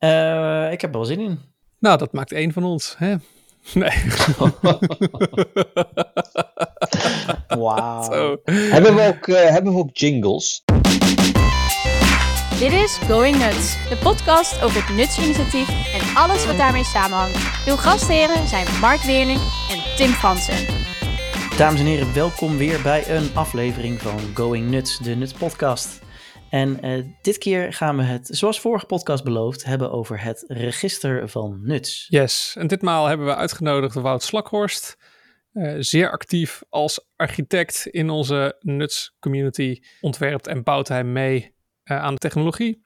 Uh, ik heb er wel zin in. Nou, dat maakt één van ons, hè? Nee. Wauw. Hebben, we ook, uh, hebben we ook jingles? Dit is Going Nuts, de podcast over het Nutsinitiatief en alles wat daarmee samenhangt. Uw gastheren zijn Mark Weerling en Tim Fransen. Dames en heren, welkom weer bij een aflevering van Going Nuts, de Nuts podcast. En uh, dit keer gaan we het, zoals vorige podcast beloofd, hebben over het register van nuts. Yes, en ditmaal hebben we uitgenodigd Wout Slakhorst, uh, zeer actief als architect in onze nuts community. Ontwerpt en bouwt hij mee uh, aan de technologie.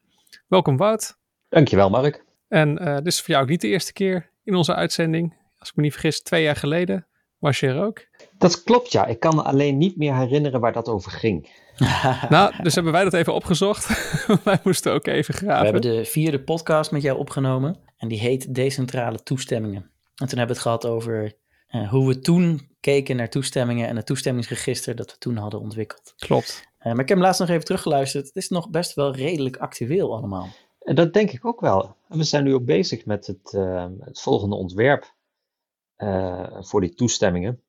Welkom Wout. Dankjewel Mark. En dit is voor jou ook niet de eerste keer in onze uitzending. Als ik me niet vergis, twee jaar geleden was je er ook. Dat klopt ja, ik kan me alleen niet meer herinneren waar dat over ging. nou, dus hebben wij dat even opgezocht. wij moesten ook even graven. We hebben de vierde podcast met jou opgenomen. En die heet Decentrale Toestemmingen. En toen hebben we het gehad over uh, hoe we toen keken naar toestemmingen en het toestemmingsregister dat we toen hadden ontwikkeld. Klopt. Uh, maar ik heb hem laatst nog even teruggeluisterd. Het is nog best wel redelijk actueel allemaal. Dat denk ik ook wel. En we zijn nu ook bezig met het, uh, het volgende ontwerp voor die toestemmingen.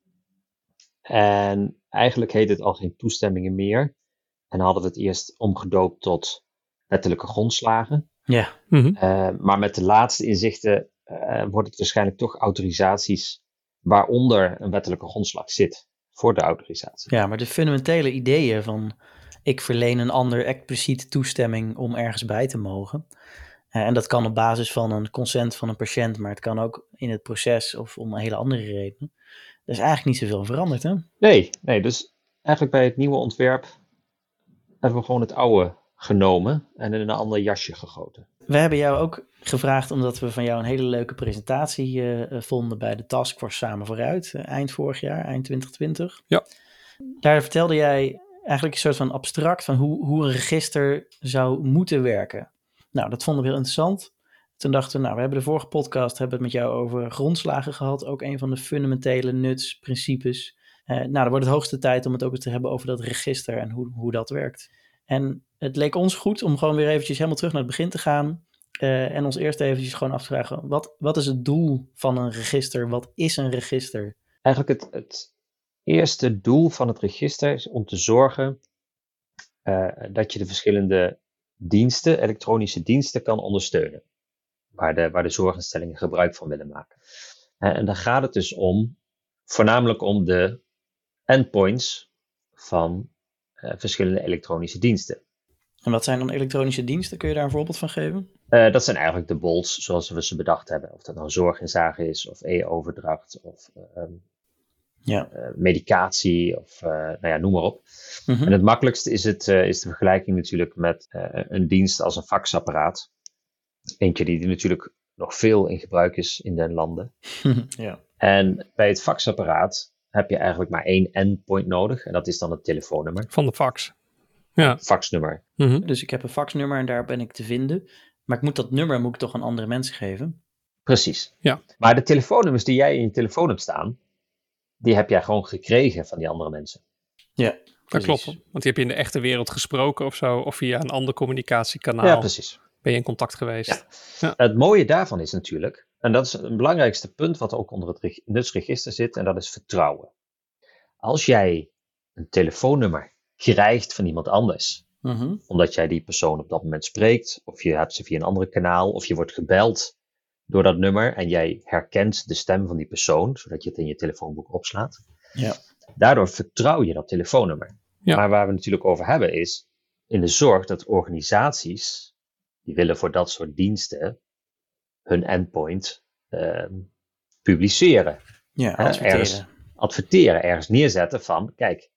En eigenlijk heet het al geen toestemmingen meer. En hadden we het eerst omgedoopt tot wettelijke grondslagen. Ja. Mhm. Uh, maar met de laatste inzichten uh, wordt het waarschijnlijk toch autorisaties waaronder een wettelijke grondslag zit voor de autorisatie. Ja, maar de fundamentele ideeën van ik verleen een ander expliciet toestemming om ergens bij te mogen. Uh, en dat kan op basis van een consent van een patiënt, maar het kan ook in het proces of om een hele andere reden. Er is eigenlijk niet zoveel veranderd, hè? Nee, nee, dus eigenlijk bij het nieuwe ontwerp hebben we gewoon het oude genomen en in een ander jasje gegoten. We hebben jou ook gevraagd omdat we van jou een hele leuke presentatie uh, vonden bij de Taskforce Samen Vooruit, uh, eind vorig jaar, eind 2020. Ja. Daar vertelde jij eigenlijk een soort van abstract van hoe, hoe een register zou moeten werken. Nou, dat vonden we heel interessant. Toen dachten we, nou, we hebben de vorige podcast hebben het met jou over grondslagen gehad. Ook een van de fundamentele nuts, principes. Uh, nou, dan wordt het hoogste tijd om het ook eens te hebben over dat register en hoe, hoe dat werkt. En het leek ons goed om gewoon weer eventjes helemaal terug naar het begin te gaan. Uh, en ons eerst eventjes gewoon af te vragen, wat, wat is het doel van een register? Wat is een register? Eigenlijk het, het eerste doel van het register is om te zorgen uh, dat je de verschillende diensten, elektronische diensten, kan ondersteunen waar de, waar de zorginstellingen gebruik van willen maken. En dan gaat het dus om, voornamelijk om de endpoints van uh, verschillende elektronische diensten. En wat zijn dan elektronische diensten? Kun je daar een voorbeeld van geven? Uh, dat zijn eigenlijk de bols zoals we ze bedacht hebben. Of dat nou zorginzage is, of e-overdracht, of uh, ja. medicatie, of nou ja, noem maar op. Mhm. En het makkelijkste is, het, is de vergelijking natuurlijk met een dienst als een faxapparaat. Eentje die natuurlijk nog veel in gebruik is in den landen. ja. En bij het faxapparaat heb je eigenlijk maar één endpoint nodig. En dat is dan het telefoonnummer. Van de fax. Ja. Faxnummer. Mm -hmm. Dus ik heb een faxnummer en daar ben ik te vinden. Maar ik moet dat nummer moet ik toch aan andere mensen geven? Precies. Ja. Maar de telefoonnummers die jij in je telefoon hebt staan, die heb jij gewoon gekregen van die andere mensen. Ja. Dat klopt. Want die heb je in de echte wereld gesproken of zo, of via een ander communicatiekanaal. Ja, precies ben je in contact geweest. Ja. Ja. Het mooie daarvan is natuurlijk, en dat is het belangrijkste punt wat ook onder het nutsregister zit, en dat is vertrouwen. Als jij een telefoonnummer krijgt van iemand anders, mm -hmm. omdat jij die persoon op dat moment spreekt, of je hebt ze via een andere kanaal, of je wordt gebeld door dat nummer en jij herkent de stem van die persoon, zodat je het in je telefoonboek opslaat. Ja. Daardoor vertrouw je dat telefoonnummer. Ja. Maar waar we het natuurlijk over hebben is in de zorg dat organisaties die willen voor dat soort diensten hun endpoint uh, publiceren. Ja, adverteren. Ergens, adverteren, ergens neerzetten van, kijk,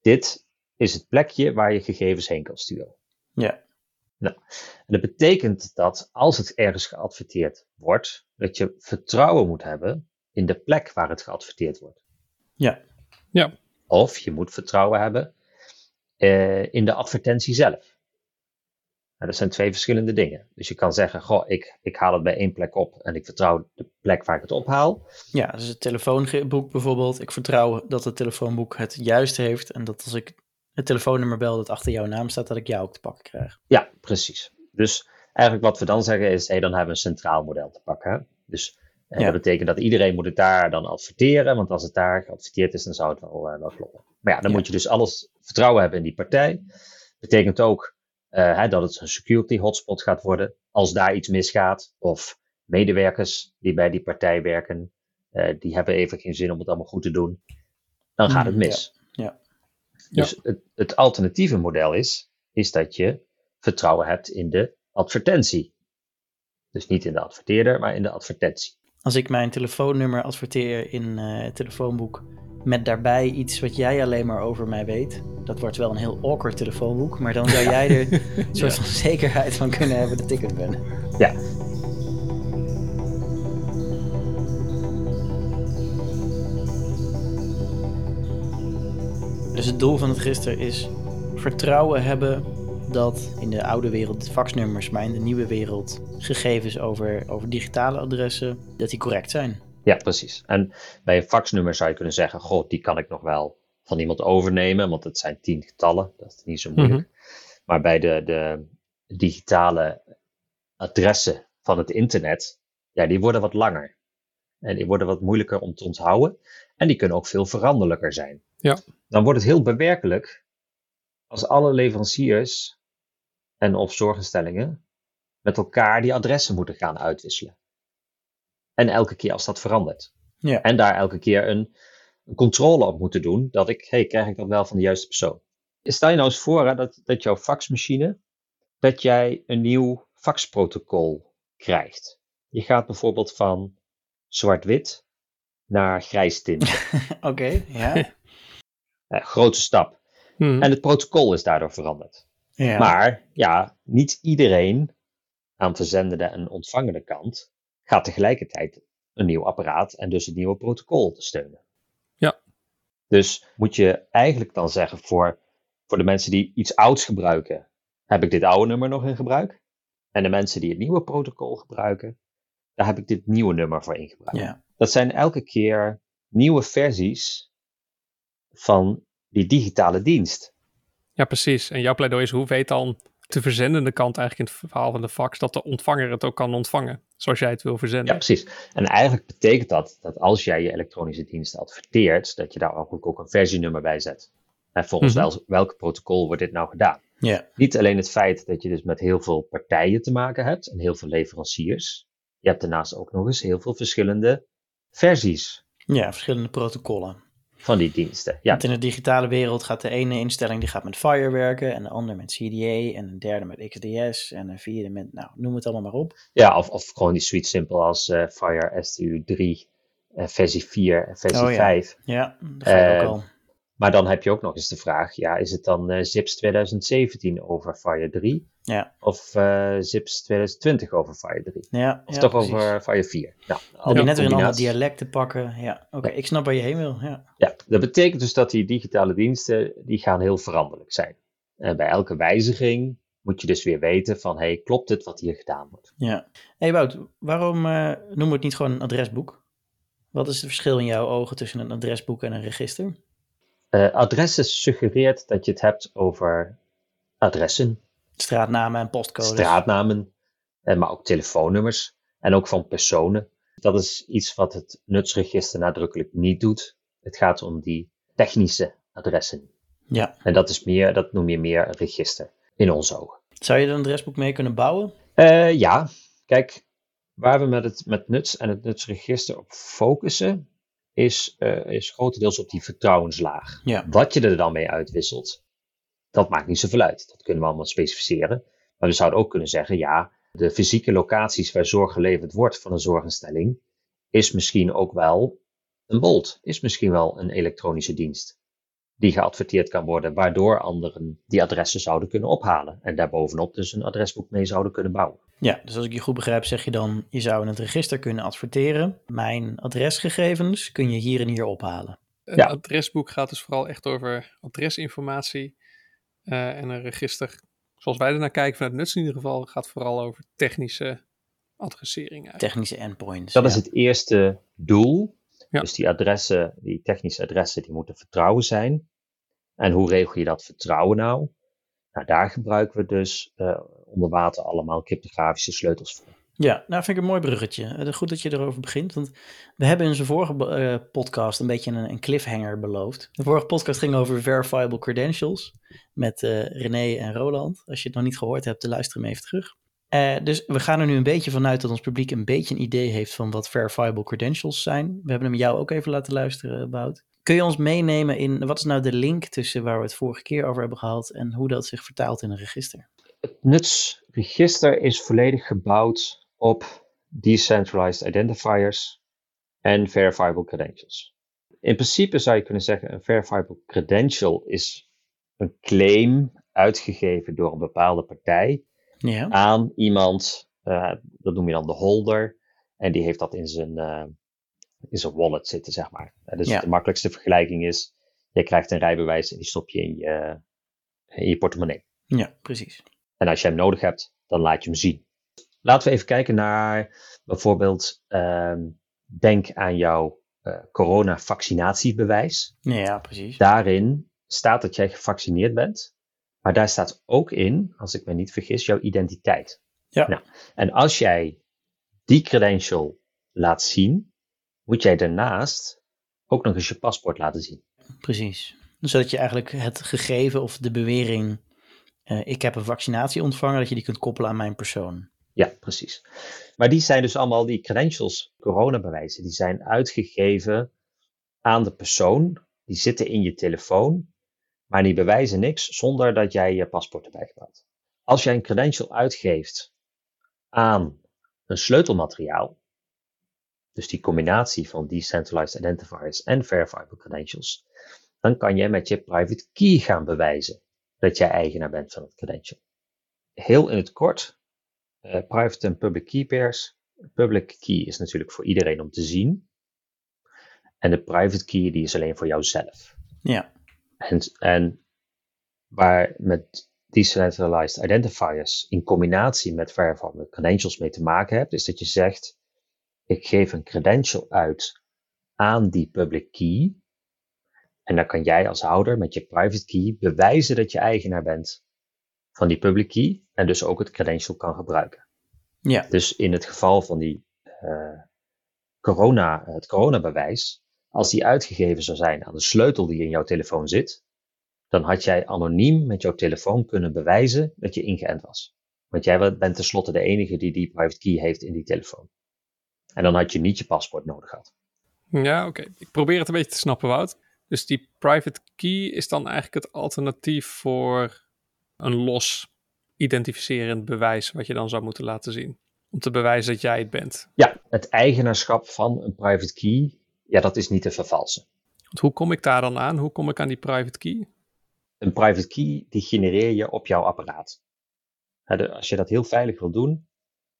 dit is het plekje waar je gegevens heen kan sturen. Ja. Nou, en dat betekent dat als het ergens geadverteerd wordt, dat je vertrouwen moet hebben in de plek waar het geadverteerd wordt. Ja. Ja. Of je moet vertrouwen hebben uh, in de advertentie zelf. Nou, dat zijn twee verschillende dingen. Dus je kan zeggen, goh, ik, ik haal het bij één plek op en ik vertrouw de plek waar ik het ophaal. Ja, dus het telefoonboek bijvoorbeeld. Ik vertrouw dat het telefoonboek het juist heeft en dat als ik het telefoonnummer bel dat achter jouw naam staat, dat ik jou ook te pakken krijg. Ja, precies. Dus eigenlijk wat we dan zeggen is, hey, dan hebben we een centraal model te pakken. Hè? Dus eh, Ja. dat betekent dat iedereen moet het daar dan adverteren, want als het daar geadverteerd is, dan zou het wel, eh, wel kloppen. Maar ja, dan Ja. moet je dus alles vertrouwen hebben in die partij. Betekent ook hè, dat het een security hotspot gaat worden. Als daar iets misgaat, of medewerkers die bij die partij werken, eh, die hebben even geen zin om het allemaal goed te doen, dan gaat het Mm, mis. ja. Dus het, het alternatieve model is, is dat je vertrouwen hebt in de advertentie. Dus niet in de adverteerder, maar in de advertentie. Als ik mijn telefoonnummer adverteer in eh, het telefoonboek met daarbij iets wat jij alleen maar over mij weet, dat wordt wel een heel awkward telefoonboek, maar dan zou jij er een soort van zekerheid van kunnen hebben dat ik het ben. Ja, Dus het doel van het register is vertrouwen hebben dat in de oude wereld faxnummers, maar in de nieuwe wereld gegevens over, over digitale adressen, dat die correct zijn. ja, precies. En bij een faxnummer zou je kunnen zeggen, goh, die kan ik nog wel van iemand overnemen, want het zijn tien getallen, dat is niet zo moeilijk. Maar bij de, de digitale adressen van het internet, ja, die worden wat langer. En die worden wat moeilijker om te onthouden. En die kunnen ook veel veranderlijker zijn. Ja. Dan wordt het heel bewerkelijk als alle leveranciers en of zorginstellingen met elkaar die adressen moeten gaan uitwisselen. En elke keer als dat verandert. Ja. En daar elke keer een, een controle op moeten doen. Dat ik, hey, krijg ik dat wel van de juiste persoon? Stel je nou eens voor hè, dat, dat jouw faxmachine, dat jij een nieuw faxprotocol krijgt. Je gaat bijvoorbeeld van zwart-wit naar grijs tint. Oké, ja. Eh, grote stap. Mhm. En het protocol is daardoor veranderd. Ja. Maar ja, niet iedereen aan verzendende en ontvangende kant gaat tegelijkertijd een nieuw apparaat en dus het nieuwe protocol te steunen. Ja. Dus moet je eigenlijk dan zeggen voor, voor de mensen die iets ouds gebruiken, heb ik dit oude nummer nog in gebruik? En de mensen die het nieuwe protocol gebruiken, daar heb ik dit nieuwe nummer voor in gebruik. ja. Dat zijn elke keer nieuwe versies van die digitale dienst. Ja, precies. En jouw pleidooi is hoe weet dan de verzendende kant eigenlijk in het verhaal van de fax dat de ontvanger het ook kan ontvangen, zoals jij het wil Ja, verzenden. precies. En eigenlijk betekent dat dat als jij je elektronische diensten adverteert, dat je daar ook, ook een versienummer bij zet. En volgens Mhm. wel, welk protocol wordt dit nou gedaan? ja. Niet alleen het feit dat je dus met heel veel partijen te maken hebt en heel veel leveranciers. Je hebt daarnaast ook nog eens heel veel verschillende versies Ja, verschillende protocollen. Van die diensten. Ja, Want in de digitale wereld gaat de ene instelling die gaat met Fire werken, en de andere met CDA, en een derde met XDS, en een vierde met, nou, noem het allemaal maar op. ja of, of gewoon die suite simpel als eh, Fire STU3, eh, versie 4 en versie Oh ja. 5. Ja, dat ga je Eh, ook al. Maar dan heb je ook nog eens de vraag, ja, is het dan eh, ZIPS 2017 over Fire 3? Ja, Of eh, ZIPS 2020 over Fire 3? ja. Of ja, toch precies. over Fire 4? Nou, al Heb je die net weer een ander dialect te pakken. Ja, oké, ik snap waar je heen wil. Ja. Ja, dat betekent dus dat die digitale diensten, die gaan heel veranderlijk zijn. En bij elke wijziging moet je dus weer weten van, hey, klopt het wat hier gedaan wordt? ja. hey Wout, waarom eh, noemen we het niet gewoon een adresboek? Wat is het verschil in jouw ogen tussen een adresboek en een register? Eh, adressen suggereert dat je het hebt over adressen, Straatnamen en postcodes. straatnamen, eh, maar ook telefoonnummers en ook van personen. Dat is iets wat het nutsregister nadrukkelijk niet doet. Het gaat om die technische adressen. Ja. En dat, is meer, dat noem je meer een register in onze ogen. Zou je er een adresboek mee kunnen bouwen? Eh, ja, kijk, waar we met het met nuts en het nutsregister op focussen, is, eh, is grotendeels op die vertrouwenslaag. Ja. Wat je er dan mee uitwisselt, dat maakt niet zoveel uit. Dat kunnen we allemaal specificeren. Maar we zouden ook kunnen zeggen, ja, de fysieke locaties waar zorg geleverd wordt van een zorginstelling, is misschien ook wel een bolt, is misschien wel een elektronische dienst. Die geadverteerd kan worden, waardoor anderen die adressen zouden kunnen ophalen. En daarbovenop dus een adresboek mee zouden kunnen bouwen. Ja, dus als ik je goed begrijp, zeg je dan, je zou in het register kunnen adverteren. Mijn adresgegevens kun je hier en hier ophalen. Een Ja. adresboek gaat dus vooral echt over adresinformatie. eh, en een register, zoals wij er naar kijken vanuit Nuts in ieder geval, gaat vooral over technische adressering. eigenlijk. Technische endpoints. Dat ja. is het eerste doel. Ja. Dus die adressen, die technische adressen, die moeten vertrouwen zijn. En hoe regel je dat vertrouwen nou? Nou, daar gebruiken we dus eh, onder water allemaal cryptografische sleutels voor. Ja, nou vind ik een mooi bruggetje. Eh, Goed dat je erover begint, want we hebben in onze vorige eh, podcast een beetje een, een, cliffhanger beloofd. De vorige podcast ging over verifiable credentials met uh, René en Roland. Als je het nog niet gehoord hebt, luister hem even terug. Dus we gaan er nu een beetje vanuit dat ons publiek een beetje een idee heeft van wat verifiable credentials zijn. We hebben hem jou ook even laten luisteren, Bout. Kun je ons meenemen in wat is nou de link tussen waar we het vorige keer over hebben gehad en hoe dat zich vertaalt in een register? Het nutsregister is volledig gebouwd op decentralized identifiers en verifiable credentials. In principe zou je kunnen zeggen een verifiable credential is een claim uitgegeven door een bepaalde partij ja. aan iemand, uh, dat noem je dan de holder, en die heeft dat in zijn, uh, in zijn wallet zitten, zeg maar. Dus Ja. de makkelijkste vergelijking is, je krijgt een rijbewijs en die stop je in je, in je portemonnee. ja, precies. En als je hem nodig hebt, dan laat je hem zien. Laten we even kijken naar bijvoorbeeld, ehm, denk aan jouw uh, corona-vaccinatiebewijs. Ja, precies. Daarin staat dat jij gevaccineerd bent, maar daar staat ook in, als ik me niet vergis, jouw identiteit. Ja. Nou, en als jij die credential laat zien, moet jij daarnaast ook nog eens je paspoort laten zien. Precies. Zodat je eigenlijk het gegeven of de bewering, eh, ik heb een vaccinatie ontvangen, dat je die kunt koppelen aan mijn persoon. Ja, precies. Maar die zijn dus allemaal, die credentials, coronabewijzen, die zijn uitgegeven aan de persoon. Die zitten in je telefoon, maar die bewijzen niks zonder dat jij je paspoort erbij gebruikt. Als jij een credential uitgeeft aan een sleutelmateriaal, dus die combinatie van decentralized identifiers en verifiable credentials, dan kan jij met je private key gaan bewijzen dat jij eigenaar bent van het credential. Heel in het kort, uh, private en public key pairs. Public key is natuurlijk voor iedereen om te zien. En de private key die is alleen voor jouzelf. Ja. En, en waar met decentralized identifiers in combinatie met verifiable credentials mee te maken hebt, is dat je zegt, ik geef een credential uit aan die public key. En dan kan jij als houder met je private key bewijzen dat je eigenaar bent van die public key en dus ook het credential kan gebruiken. Ja. Dus in het geval van die uh, corona, het coronabewijs, als die uitgegeven zou zijn aan de sleutel die in jouw telefoon zit, dan had jij anoniem met jouw telefoon kunnen bewijzen dat je ingeënt was. Want jij bent tenslotte de enige die die private key heeft in die telefoon. En dan had je niet je paspoort nodig gehad. Ja, oké. Okay. Ik probeer het een beetje te snappen, Wout. Dus die private key is dan eigenlijk het alternatief voor een los identificerend bewijs wat je dan zou moeten laten zien. Om te bewijzen dat jij het bent. Ja, het eigenaarschap van een private key, ja, dat is niet te vervalsen. Want hoe kom ik daar dan aan? Hoe kom ik aan die private key? Een private key, die genereer je op jouw apparaat. Als je dat heel veilig wil doen,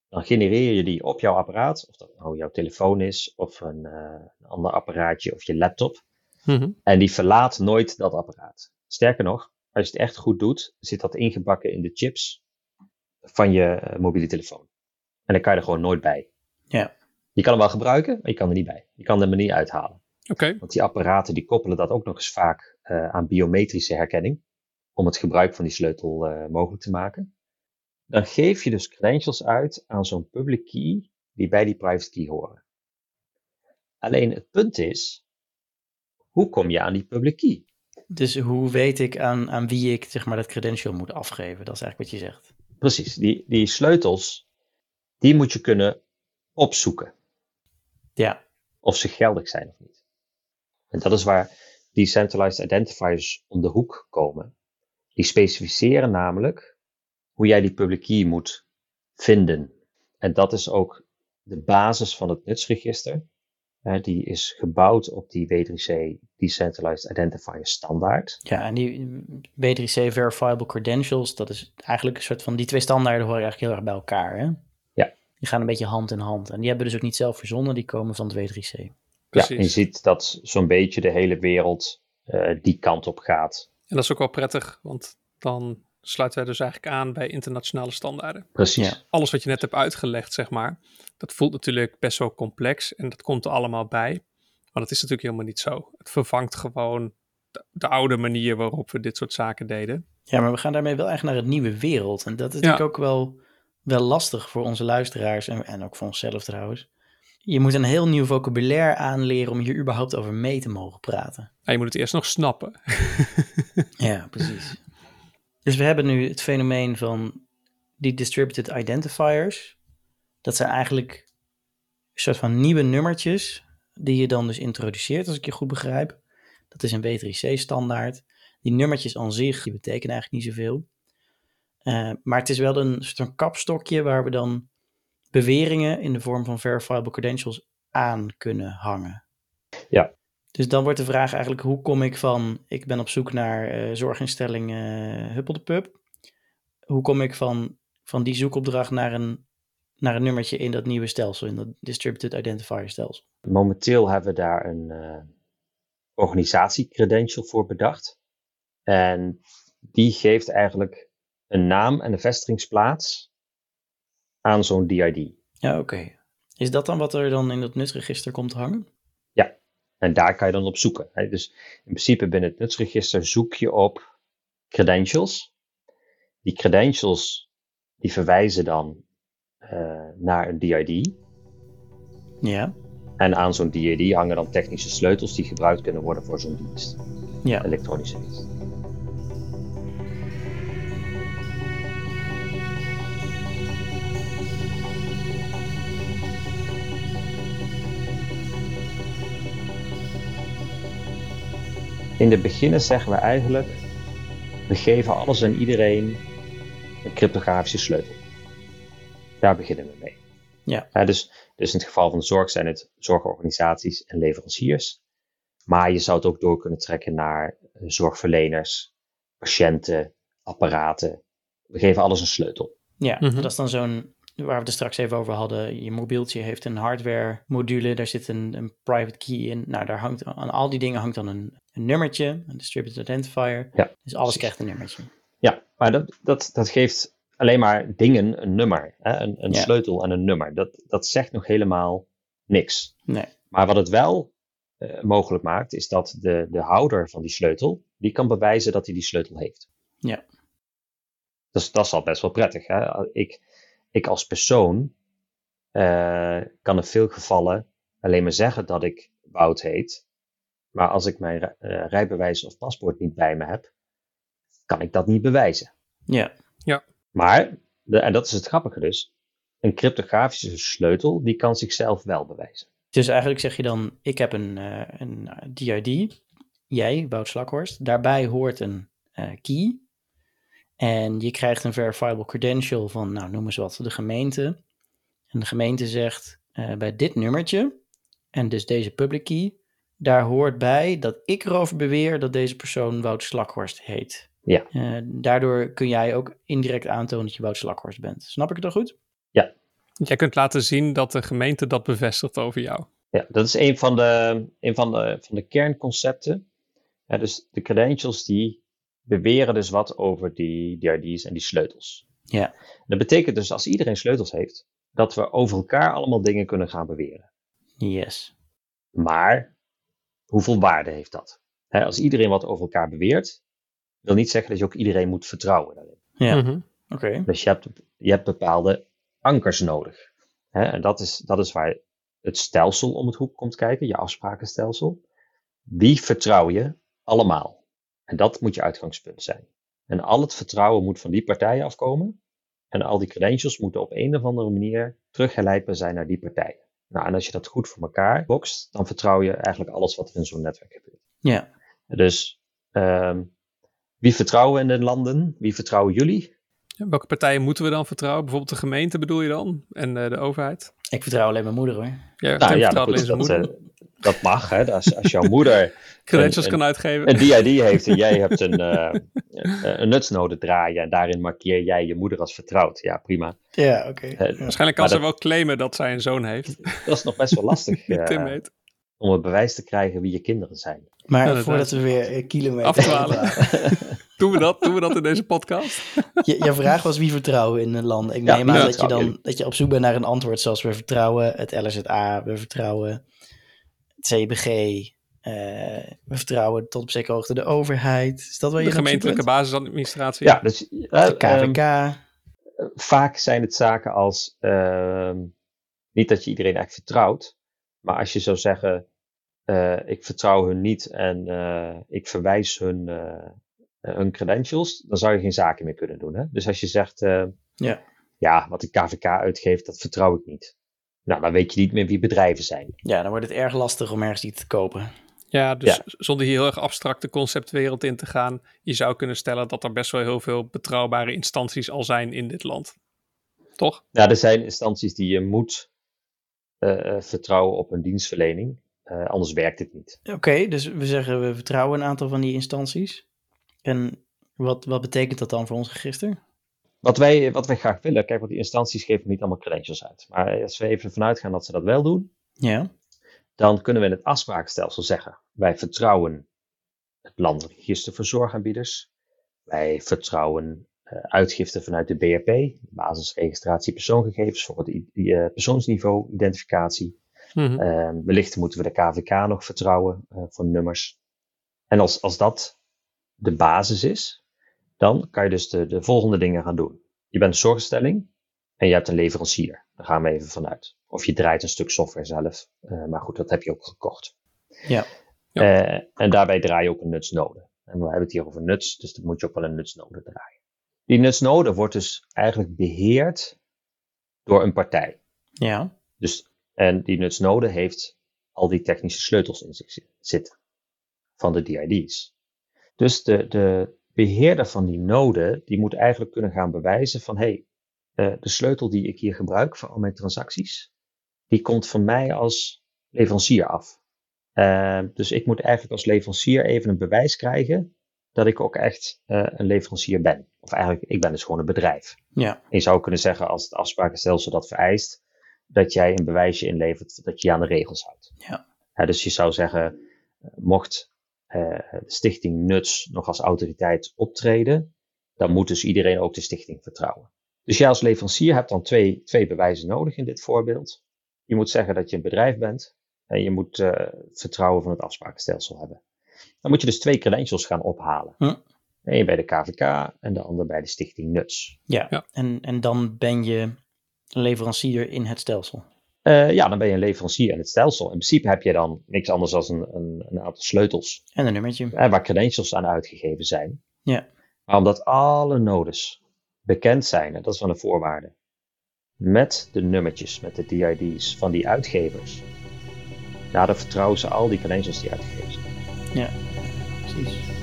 dan genereer je die op jouw apparaat. Of dat nou jouw telefoon is, of een, uh, een ander apparaatje, of je laptop. Mm -hmm. En die verlaat nooit dat apparaat. Sterker nog, als je het echt goed doet, zit dat ingebakken in de chips van je uh, mobiele telefoon. En dan kan je er gewoon nooit bij. Ja. Je kan hem wel gebruiken, maar je kan er niet bij. Je kan hem er niet uithalen. Oké. Okay. Want die apparaten die koppelen dat ook nog eens vaak uh, aan biometrische herkenning. Om het gebruik van die sleutel uh, mogelijk te maken. Dan geef je dus credentials uit aan zo'n public key die bij die private key horen. Alleen het punt is, hoe kom je aan die public key? Dus hoe weet ik aan, aan wie ik zeg maar, dat credential moet afgeven? Dat is eigenlijk wat je zegt. Precies, die, die sleutels, die moet je kunnen opzoeken. Ja. Of ze geldig zijn of niet. En dat is waar decentralized identifiers om de hoek komen. Die specificeren namelijk hoe jij die public key moet vinden. En dat is ook de basis van het nutsregister. Die is gebouwd op die W3C Decentralized Identifier standaard. Ja, en die W3C Verifiable Credentials, dat is eigenlijk een soort van, die twee standaarden horen eigenlijk heel erg bij elkaar, hè? Ja. Die gaan een beetje hand in hand. En die hebben dus ook niet zelf verzonnen, die komen van het W3C. Precies. Ja, en je ziet dat zo'n beetje de hele wereld uh, die kant op gaat. En dat is ook wel prettig, want dan sluiten wij dus eigenlijk aan bij internationale standaarden. Precies. Ja. Alles wat je net hebt uitgelegd, zeg maar, dat voelt natuurlijk best wel complex en dat komt er allemaal bij. Maar dat is natuurlijk helemaal niet zo. Het vervangt gewoon de, de oude manier waarop we dit soort zaken deden. Ja, maar we gaan daarmee wel echt naar een nieuwe wereld. En dat is Ja. natuurlijk ook wel, wel lastig voor onze luisteraars en, en ook voor onszelf trouwens. Je moet een heel nieuw vocabulaire aanleren om hier überhaupt over mee te mogen praten. Je moet het eerst nog snappen. Ja, precies. Dus we hebben nu het fenomeen van die distributed identifiers. Dat zijn eigenlijk een soort van nieuwe nummertjes die je dan dus introduceert, als ik je goed begrijp. Dat is een W3C-standaard. Die nummertjes aan zich, die betekenen eigenlijk niet zoveel. Eh, maar het is wel een soort van kapstokje waar we dan beweringen in de vorm van verifiable credentials aan kunnen hangen. Ja. Dus dan wordt de vraag eigenlijk, hoe kom ik van, ik ben op zoek naar eh, zorginstelling eh Huppel de Pub. Hoe kom ik van, van die zoekopdracht naar een, naar een nummertje in dat nieuwe stelsel, in dat Distributed Identifier stelsel? Momenteel hebben we daar een eh organisatiecredential voor bedacht. En die geeft eigenlijk een naam en een vestigingsplaats aan zo'n DID. Ja, oké. Is dat dan wat er dan in dat nutsregister komt te hangen? En daar kan je dan op zoeken. hè. Dus in principe binnen het nutsregister zoek je op credentials. Die credentials die verwijzen dan eh, naar een DID. Ja, En aan zo'n DID hangen dan technische sleutels die gebruikt kunnen worden voor zo'n dienst. ja. Elektronische dienst. In de beginnen zeggen we eigenlijk, we geven alles en iedereen een cryptografische sleutel. Daar beginnen we mee. Ja. Ja, dus, dus in het geval van de zorg zijn het zorgorganisaties en leveranciers. Maar je zou het ook door kunnen trekken naar eh, zorgverleners, patiënten, apparaten. We geven alles een sleutel. Ja, Mhm. dat is dan zo'n, waar we het er straks even over hadden. Je mobieltje heeft een hardware module, daar zit een, een private key in. Nou, daar hangt, aan al die dingen hangt dan een, een nummertje, een distributed identifier. Ja, dus alles krijgt een nummertje. Ja, maar dat, dat, dat geeft alleen maar dingen een nummer. Hè? Een, een Ja. sleutel en een nummer. Dat, dat zegt nog helemaal niks. Nee, Maar wat het wel eh, mogelijk maakt, is dat de, de houder van die sleutel, die kan bewijzen dat hij die sleutel heeft. Ja. Dus dat is al best wel prettig. Hè? Ik, ik als persoon eh, kan in veel gevallen alleen maar zeggen dat ik Wout heet. Maar als ik mijn eh, rijbewijs of paspoort niet bij me heb, kan ik dat niet bewijzen. ja, Maar, de, en dat is het grappige dus, een cryptografische sleutel, die kan zichzelf wel bewijzen. Dus eigenlijk zeg je dan, ik heb een, eh, een DID, jij, Wout Slakhorst. Daarbij hoort een eh, key. En je krijgt een verifiable credential van, nou noem eens wat, de gemeente. En de gemeente zegt, eh, bij dit nummertje, en dus deze public key, daar hoort bij dat ik erover beweer dat deze persoon Wout Slakhorst heet. Ja. Eh, daardoor kun jij ook indirect aantonen dat je Wout Slakhorst bent. Snap ik het dan goed? Jij kunt laten zien dat de gemeente dat bevestigt over jou. Ja, dat is een van de, een van de, van de kernconcepten. Ja, dus de credentials die beweren dus wat over die DID's en die sleutels. Ja. Dat betekent dus als iedereen sleutels heeft, dat we over elkaar allemaal dingen kunnen gaan beweren. Yes. Maar hoeveel waarde heeft dat? Hè, als iedereen wat over elkaar beweert, wil niet zeggen dat je ook iedereen moet vertrouwen daarin. Ja, Mhm. oké. Dus je hebt, je hebt bepaalde ankers nodig. Hè? En dat is, dat is waar het stelsel om het hoek komt kijken, je afsprakenstelsel. Wie vertrouw je allemaal? En dat moet je uitgangspunt zijn. En al het vertrouwen moet van die partijen afkomen. En al die credentials moeten op een of andere manier teruggeleidbaar zijn naar die partijen. Nou, en als je dat goed voor elkaar bokst, dan vertrouw je eigenlijk alles wat er in zo'n netwerk gebeurt. Ja. Dus ehm, wie vertrouwen in de landen? Wie vertrouwen jullie? Ja, welke partijen moeten we dan vertrouwen? Bijvoorbeeld de gemeente bedoel je dan? En eh, de overheid? Ik vertrouw alleen mijn moeder hoor. Ja, Nou ja, goed, alleen zijn dat, moeder. eh, dat mag. Hè? Als, als jouw moeder Credentials een- kan uitgeven. een DID heeft en jij hebt een, eh, eh, een nutsnode draaien en daarin markeer jij je moeder als vertrouwd. Ja, prima. Ja, oké. Eh, Waarschijnlijk kan ze dat- wel claimen dat zij een zoon heeft. Dat is nog best wel lastig eh, heet. om het bewijs te krijgen wie je kinderen zijn. Maar voordat we weer kilometers Afdwalen. Doen we dat? Doen we dat in deze podcast? Je, je vraag was wie vertrouwen in een land. Ik Ja, neem aan dat je dan dat je op zoek bent naar een antwoord zoals we vertrouwen het LSZA, we vertrouwen CBG, Eh, we vertrouwen tot op zekere hoogte de overheid. Is dat je De zoek gemeentelijke bent? basisadministratie. Ja, dus eh, De ehm, vaak zijn het zaken als, ehm, niet dat je iedereen echt vertrouwt, maar als je zou zeggen, eh, ik vertrouw hun niet en eh, ik verwijs hun, eh, hun credentials, dan zou je geen zaken meer kunnen doen. Hè? Dus als je zegt, eh, Ja. ja, wat de KVK uitgeeft, dat vertrouw ik niet. Nou, dan weet je niet meer wie bedrijven zijn. ja, dan wordt het erg lastig om ergens iets te kopen. Ja, dus Ja. zonder hier heel erg abstracte conceptwereld in te gaan, je zou kunnen stellen dat er best wel heel veel betrouwbare instanties al zijn in dit land. Toch? Ja, er zijn instanties die je moet eh, eh, vertrouwen op hun dienstverlening, eh, anders werkt het niet. Oké, dus we zeggen we vertrouwen een aantal van die instanties. En wat, wat betekent dat dan voor ons register? Wat wij, wat wij graag willen, kijk, want die instanties geven niet allemaal credentials uit. Maar als we even vanuit gaan dat ze dat wel doen, Ja, dan kunnen we in het afsprakenstelsel zeggen: wij vertrouwen het landelijk register voor zorgaanbieders. Wij vertrouwen eh, uitgiften vanuit de BRP, basisregistratie persoongegevens voor het eh, persoonsniveau identificatie. Eh, wellicht moeten we de KVK nog vertrouwen eh, voor nummers. En als, als dat de basis is, dan kan je dus de, de volgende dingen gaan doen. Je bent een zorginstelling en je hebt een leverancier. Daar gaan we even vanuit. Of je draait een stuk software zelf. eh, maar goed, dat heb je ook gekocht. Ja. Eh, en daarbij draai je ook een nutsnode. En we hebben het hier over nuts, dus dan moet je ook wel een nutsnode draaien. Die nutsnode wordt dus eigenlijk beheerd door een partij. ja, Dus, en die nutsnode heeft al die technische sleutels in zich zi- zitten. Van de DID's. Dus de, de beheerder van die node, die moet eigenlijk kunnen gaan bewijzen van, hé, hey, de sleutel die ik hier gebruik voor al mijn transacties, die komt van mij als leverancier af. Eh, dus ik moet eigenlijk als leverancier even een bewijs krijgen dat ik ook echt eh, een leverancier ben. Of eigenlijk, ik ben dus gewoon een bedrijf. ja, Je zou kunnen zeggen, als het afsprakenstelsel dat vereist, dat jij een bewijsje inlevert dat je je aan de regels houdt. Ja. dus je zou zeggen, eh, mocht eh, de stichting Nuts nog als autoriteit optreden, dan moet dus iedereen ook de stichting vertrouwen. Dus jij als leverancier hebt dan twee, twee bewijzen nodig in dit voorbeeld. Je moet zeggen dat je een bedrijf bent en je moet eh, het vertrouwen van het afsprakenstelsel hebben. Dan moet je dus twee credentials gaan ophalen. Hm. Eén bij de KVK en de ander bij de stichting Nuts. ja. Ja. En, en dan ben je leverancier in het stelsel. Eh, ja, dan ben je een leverancier in het stelsel. In principe heb je dan niks anders dan een, een, een aantal sleutels En een nummertje. eh, waar credentials aan uitgegeven zijn. Ja. Maar omdat alle nodes bekend zijn, en dat is wel een voorwaarde, met de nummertjes, met de DID's van die uitgevers, nou, dan vertrouwen ze al die credentials die uitgegeven zijn. Ja, precies.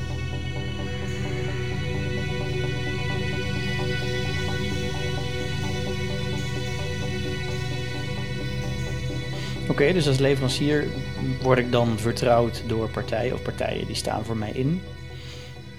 Oké, dus als leverancier word ik dan vertrouwd door partijen of partijen die staan voor mij in.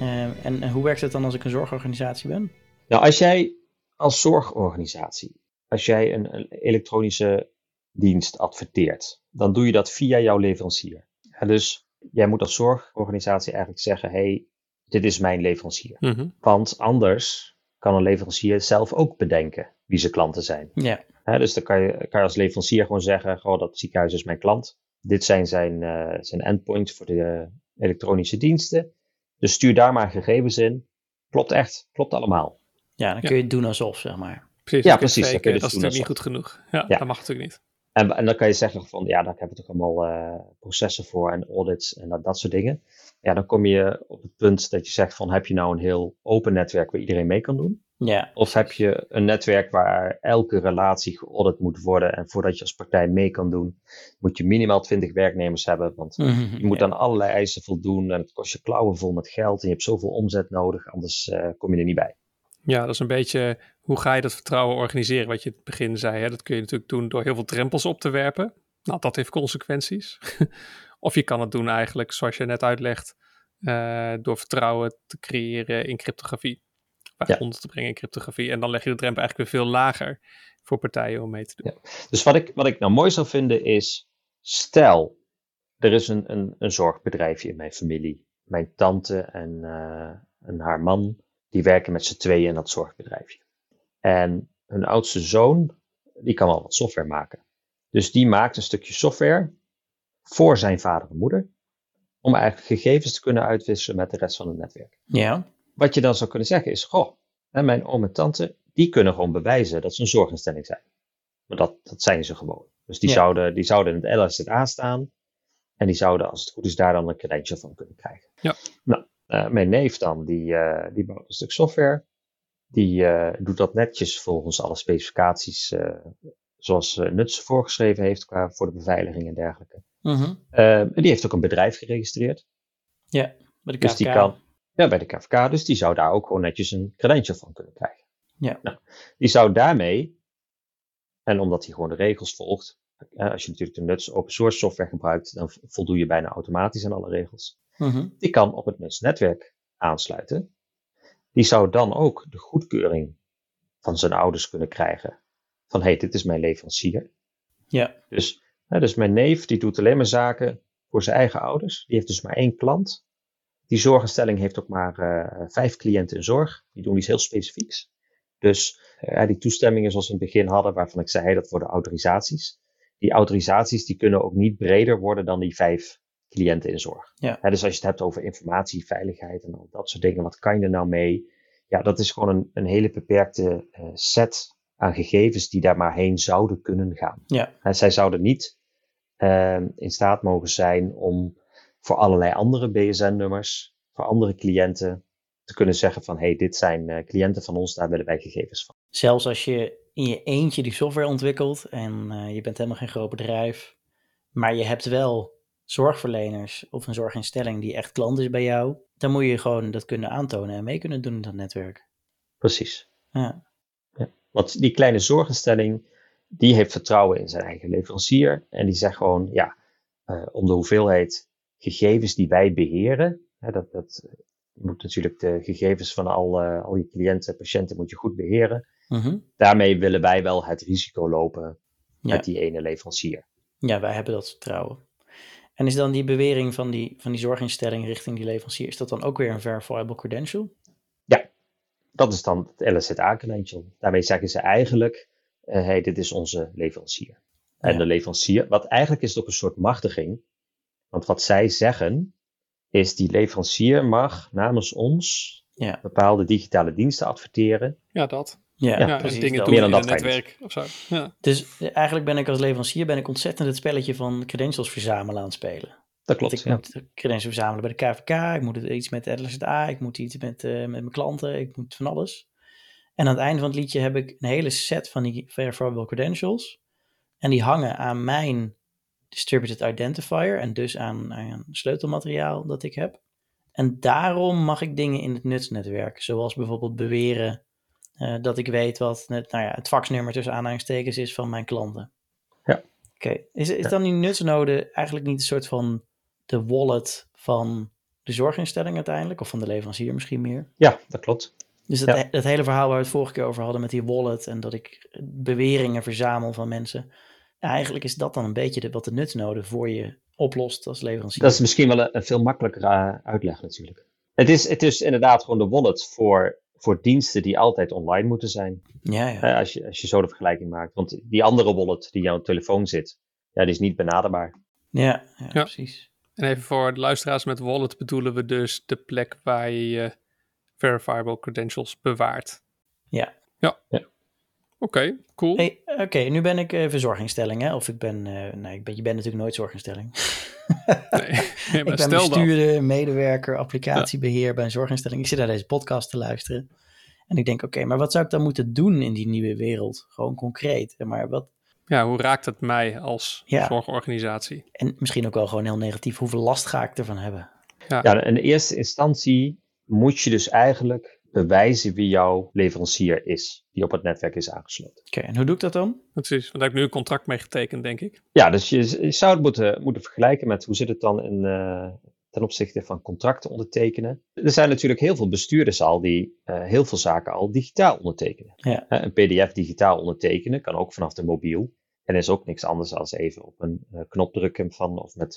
Eh, en, en hoe werkt het dan als ik een zorgorganisatie ben? Nou, als jij als zorgorganisatie, als jij een, een elektronische dienst adverteert, dan doe je dat via jouw leverancier. Ja, dus jij moet als zorgorganisatie eigenlijk zeggen, hey, dit is mijn leverancier. Mhm. Want anders kan een leverancier zelf ook bedenken wie zijn klanten zijn. Ja, Hè, dus dan kan je, kan je als leverancier gewoon zeggen, goh, dat ziekenhuis is mijn klant. Dit zijn zijn, eh, zijn endpoints voor de elektronische diensten. Dus stuur daar maar gegevens in. Klopt echt, klopt allemaal. ja dan Ja. kun je het doen alsof, zeg maar. Precies, Ja, precies, dan faken, kun je dat is natuurlijk niet goed genoeg. Ja, Ja. dat mag natuurlijk niet. En, en dan kan je zeggen van, ja, daar hebben we toch allemaal eh, processen voor en audits en dat, dat soort dingen. Ja, dan kom je op het punt dat je zegt van, heb je nou een heel open netwerk waar iedereen mee kan doen? Ja, Of heb je een netwerk waar elke relatie geaudit moet worden en voordat je als partij mee kan doen, moet je minimaal 20 werknemers hebben, want Mhm, je moet ja. aan allerlei eisen voldoen en het kost je klauwen vol met geld en je hebt zoveel omzet nodig, anders eh, kom je er niet bij. Ja, dat is een beetje hoe ga je dat vertrouwen organiseren, wat je in het begin zei. Hè? Dat kun je natuurlijk doen door heel veel drempels op te werpen. Nou, dat heeft consequenties. of je kan het doen eigenlijk, zoals je net uitlegt, eh, door vertrouwen te creëren in cryptografie. Bij Ja. grond te brengen in cryptografie. En dan leg je de drempel eigenlijk weer veel lager voor partijen om mee te doen. Dus wat ik, wat ik nou mooi zou vinden is, stel, er is een, een, een zorgbedrijfje in mijn familie. Mijn tante en, eh, en haar man, die werken met z'n tweeën in dat zorgbedrijfje. En hun oudste zoon, die kan wel wat software maken. Dus die maakt een stukje software voor zijn vader en moeder. om eigenlijk gegevens te kunnen uitwisselen met de rest van het netwerk. Ja. Wat je dan zou kunnen zeggen is, goh, mijn oom en tante, die kunnen gewoon bewijzen dat ze een zorginstelling zijn. Maar dat, dat zijn ze gewoon. Dus die, Ja. zouden, die zouden in het LSZA staan en die zouden, als het goed is, daar dan een credential van kunnen krijgen. Ja. Nou, eh, mijn neef dan, die, eh, die bouwt een stuk software. Die eh, doet dat netjes volgens alle specificaties zoals Nuts voorgeschreven heeft qua voor de beveiliging en dergelijke. Mhm. Eh, en die heeft ook een bedrijf geregistreerd. Ja, bij de Dus die KVK. kan, ja, bij de KVK, dus die zou daar ook gewoon netjes een credential van kunnen krijgen. Ja. Nou, die zou daarmee, en omdat hij gewoon de regels volgt, als je natuurlijk de Nuts open source software gebruikt, dan voldoe je bijna automatisch aan alle regels. Mhm. Die kan op het netwerk aansluiten. Die zou dan ook de goedkeuring van zijn ouders kunnen krijgen. Van hé, hey, dit is mijn leverancier. Ja. Dus, hè, dus mijn neef die doet alleen maar zaken voor zijn eigen ouders. Die heeft dus maar één klant. Die zorginstelling heeft ook maar eh, vijf cliënten in zorg. Die doen iets heel specifieks. Dus eh, die toestemmingen zoals we in het begin hadden, waarvan ik zei dat worden autorisaties. Die autorisaties die kunnen ook niet breder worden dan die vijf cliënten in zorg. Ja. Dus als je het hebt over informatie, veiligheid en al dat soort dingen, wat kan je er nou mee? Ja, dat is gewoon een, een hele beperkte eh, set aan gegevens die daar maar heen zouden kunnen gaan. Ja. En zij zouden niet ehm, in staat mogen zijn om voor allerlei andere BSN-nummers, voor andere cliënten, te kunnen zeggen van hé, hey, dit zijn eh, cliënten van ons, daar willen wij gegevens van. Zelfs als je in je eentje die software ontwikkelt en eh, je bent helemaal geen groot bedrijf, maar je hebt wel zorgverleners of een zorginstelling die echt klant is bij jou, dan moet je gewoon dat kunnen aantonen en mee kunnen doen in dat netwerk. Precies. Ja. Want die kleine zorginstelling, die heeft vertrouwen in zijn eigen leverancier. En die zegt gewoon, ja, eh, om de hoeveelheid gegevens die wij beheren, hè, dat, dat je moet natuurlijk de gegevens van al, eh, al je cliënten, patiënten moet je goed beheren. Mhm. Daarmee willen wij wel het risico lopen Ja. met die ene leverancier. ja, wij hebben dat vertrouwen. En is dan die bewering van die, van die zorginstelling richting die leverancier, is dat dan ook weer een verifiable credential? Dat is dan het LSZA-credential. Daarmee zeggen ze eigenlijk, eh hey, dit is onze leverancier. En Ja. de leverancier, wat eigenlijk is het ook een soort machtiging. Want wat zij zeggen, is die leverancier mag namens ons Ja. bepaalde digitale diensten adverteren. Ja, dat. Ja, Ja, precies. en dingen doen Meer in je netwerk of zo. Ja. Dus eh, eigenlijk ben ik als leverancier ben ik ontzettend het spelletje van credentials verzamelen aan het spelen. Dat klopt, ik ja. moet credentials verzamelen bij de KVK, ik moet het- iets met LSA, ik moet iets met, eh, met mijn klanten, ik moet van alles. En aan het einde van het liedje heb ik een hele set van die verifiable credentials. En die hangen aan mijn distributed identifier en dus aan, aan sleutelmateriaal dat ik heb. En daarom mag ik dingen in het nutsnetwerk, zoals bijvoorbeeld beweren dat ik weet wat net, nou ja, het faxnummer tussen aanhalingstekens is van mijn klanten. Ja. Oké, is, is Ja. dan die nutsnode eigenlijk niet een soort van de wallet van de zorginstelling uiteindelijk, of van de leverancier misschien meer? Ja, dat klopt. Dus dat, Ja. dat hele verhaal waar we het vorige keer over hadden met die wallet en dat ik beweringen verzamel van mensen. Eigenlijk is dat dan een beetje de, wat de nutsnode voor je oplost als leverancier. Dat is misschien wel een, een veel makkelijker eh, uitleg natuurlijk. Het is, het is inderdaad gewoon de wallet voor, voor diensten die altijd online moeten zijn. ja, ja. Eh, als, je, als je zo de vergelijking maakt. Want die andere wallet die aan jouw telefoon zit, ja, die is niet benaderbaar. ja, ja, Ja. precies. En even voor de luisteraars met wallet bedoelen we dus de plek waar je je verifiable credentials bewaart. Ja. Ja. Ja. Oké, cool. Hey, Oké, nu ben ik eh, verzorgingstelling, hè? Of ik ben, eh nee, ik ben, je bent natuurlijk nooit zorginstelling. Nee, maar ik ben stel dat. bestuurder, medewerker, applicatiebeheer bij een zorginstelling. Ik zit naar deze podcast te luisteren. En ik denk, oké, maar wat zou ik dan moeten doen in die nieuwe wereld? Gewoon concreet. Maar wat, Ja, hoe raakt het mij als Ja. zorgorganisatie? en misschien ook wel gewoon heel negatief, hoeveel last ga ik ervan hebben? Ja, in de eerste instantie moet je dus eigenlijk bewijzen wie jouw leverancier is, die op het netwerk is aangesloten. Oké, en hoe doe ik dat dan? Precies, want daar heb ik nu een contract mee getekend, denk ik. Ja, dus je, je zou het moeten, moeten vergelijken met hoe zit het dan in, eh, ten opzichte van contracten ondertekenen. Er zijn natuurlijk heel veel bestuurders al die eh, heel veel zaken al digitaal ondertekenen. Ja. Een pdf digitaal ondertekenen kan ook vanaf de mobiel. En is ook niks anders dan even op een eh, knop drukken van of met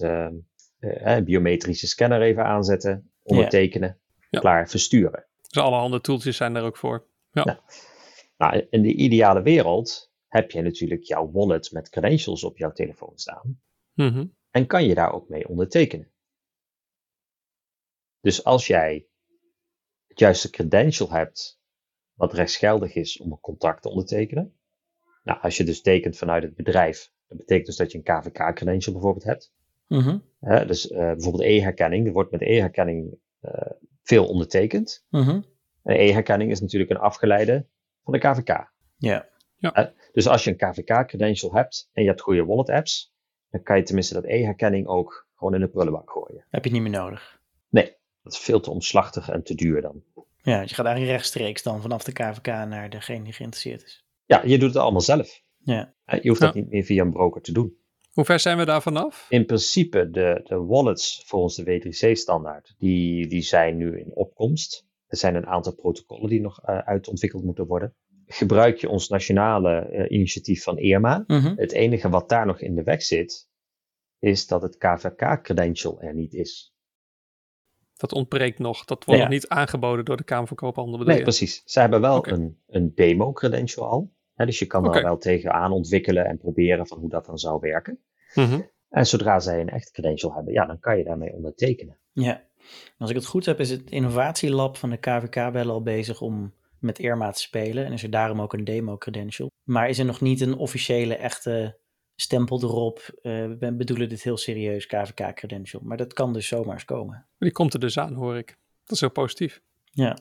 een biometrische scanner even aanzetten, ondertekenen, Ja. klaar, versturen. Dus allerhande tooltjes zijn er ook voor. Ja, Ja. Nou, in de ideale wereld heb je natuurlijk jouw wallet met credentials op jouw telefoon staan. Mhm. En kan je daar ook mee ondertekenen. Dus als jij het juiste credential hebt, wat rechtsgeldig is om een contract te ondertekenen. Nou, als je dus tekent vanuit het bedrijf, dat betekent dus dat je een KVK-credential bijvoorbeeld hebt. Mhm. Dus eh, bijvoorbeeld e-herkenning, er wordt met e-herkenning eh, veel ondertekend. Mhm. En e-herkenning is natuurlijk een afgeleide van de KVK. Ja. Dus als je een KVK-credential hebt en je hebt goede wallet apps, dan kan je tenminste dat e-herkenning ook gewoon in de prullenbak gooien. Heb je niet meer nodig. Nee, dat is veel te omslachtig en te duur dan. Ja, je gaat eigenlijk rechtstreeks dan vanaf de KVK naar degene die geïnteresseerd is. Ja, je doet het allemaal zelf. Ja. Je hoeft dat Ja. niet meer via een broker te doen. Hoe ver zijn we daar vanaf? In principe, de, de wallets volgens de W3C-standaard, die, die zijn nu in opkomst. Er zijn een aantal protocollen die nog eh, uitontwikkeld moeten worden. Gebruik je ons nationale eh, initiatief van ERMA. Mhm. Het enige wat daar nog in de weg zit, is dat het KVK-credential er niet is. Dat ontbreekt nog. Dat wordt Ja. nog niet aangeboden door de Kamer van Koophandel. Nee, precies. Ze hebben wel een, een demo-credential al. Hè, dus je kan daar wel tegenaan ontwikkelen en proberen van hoe dat dan zou werken. Mhm. En zodra zij een echt credential hebben, ja, dan kan je daarmee ondertekenen. Ja. Als ik het goed heb, is het innovatielab van de KVK wel al bezig om met Irma te spelen. En is er daarom ook een demo-credential. Maar is er nog niet een officiële, echte stempel erop. eh, we bedoelen dit heel serieus, KVK-credential. Maar dat kan dus zomaar eens komen. Die komt er dus aan, hoor ik. Dat is heel positief. Ja.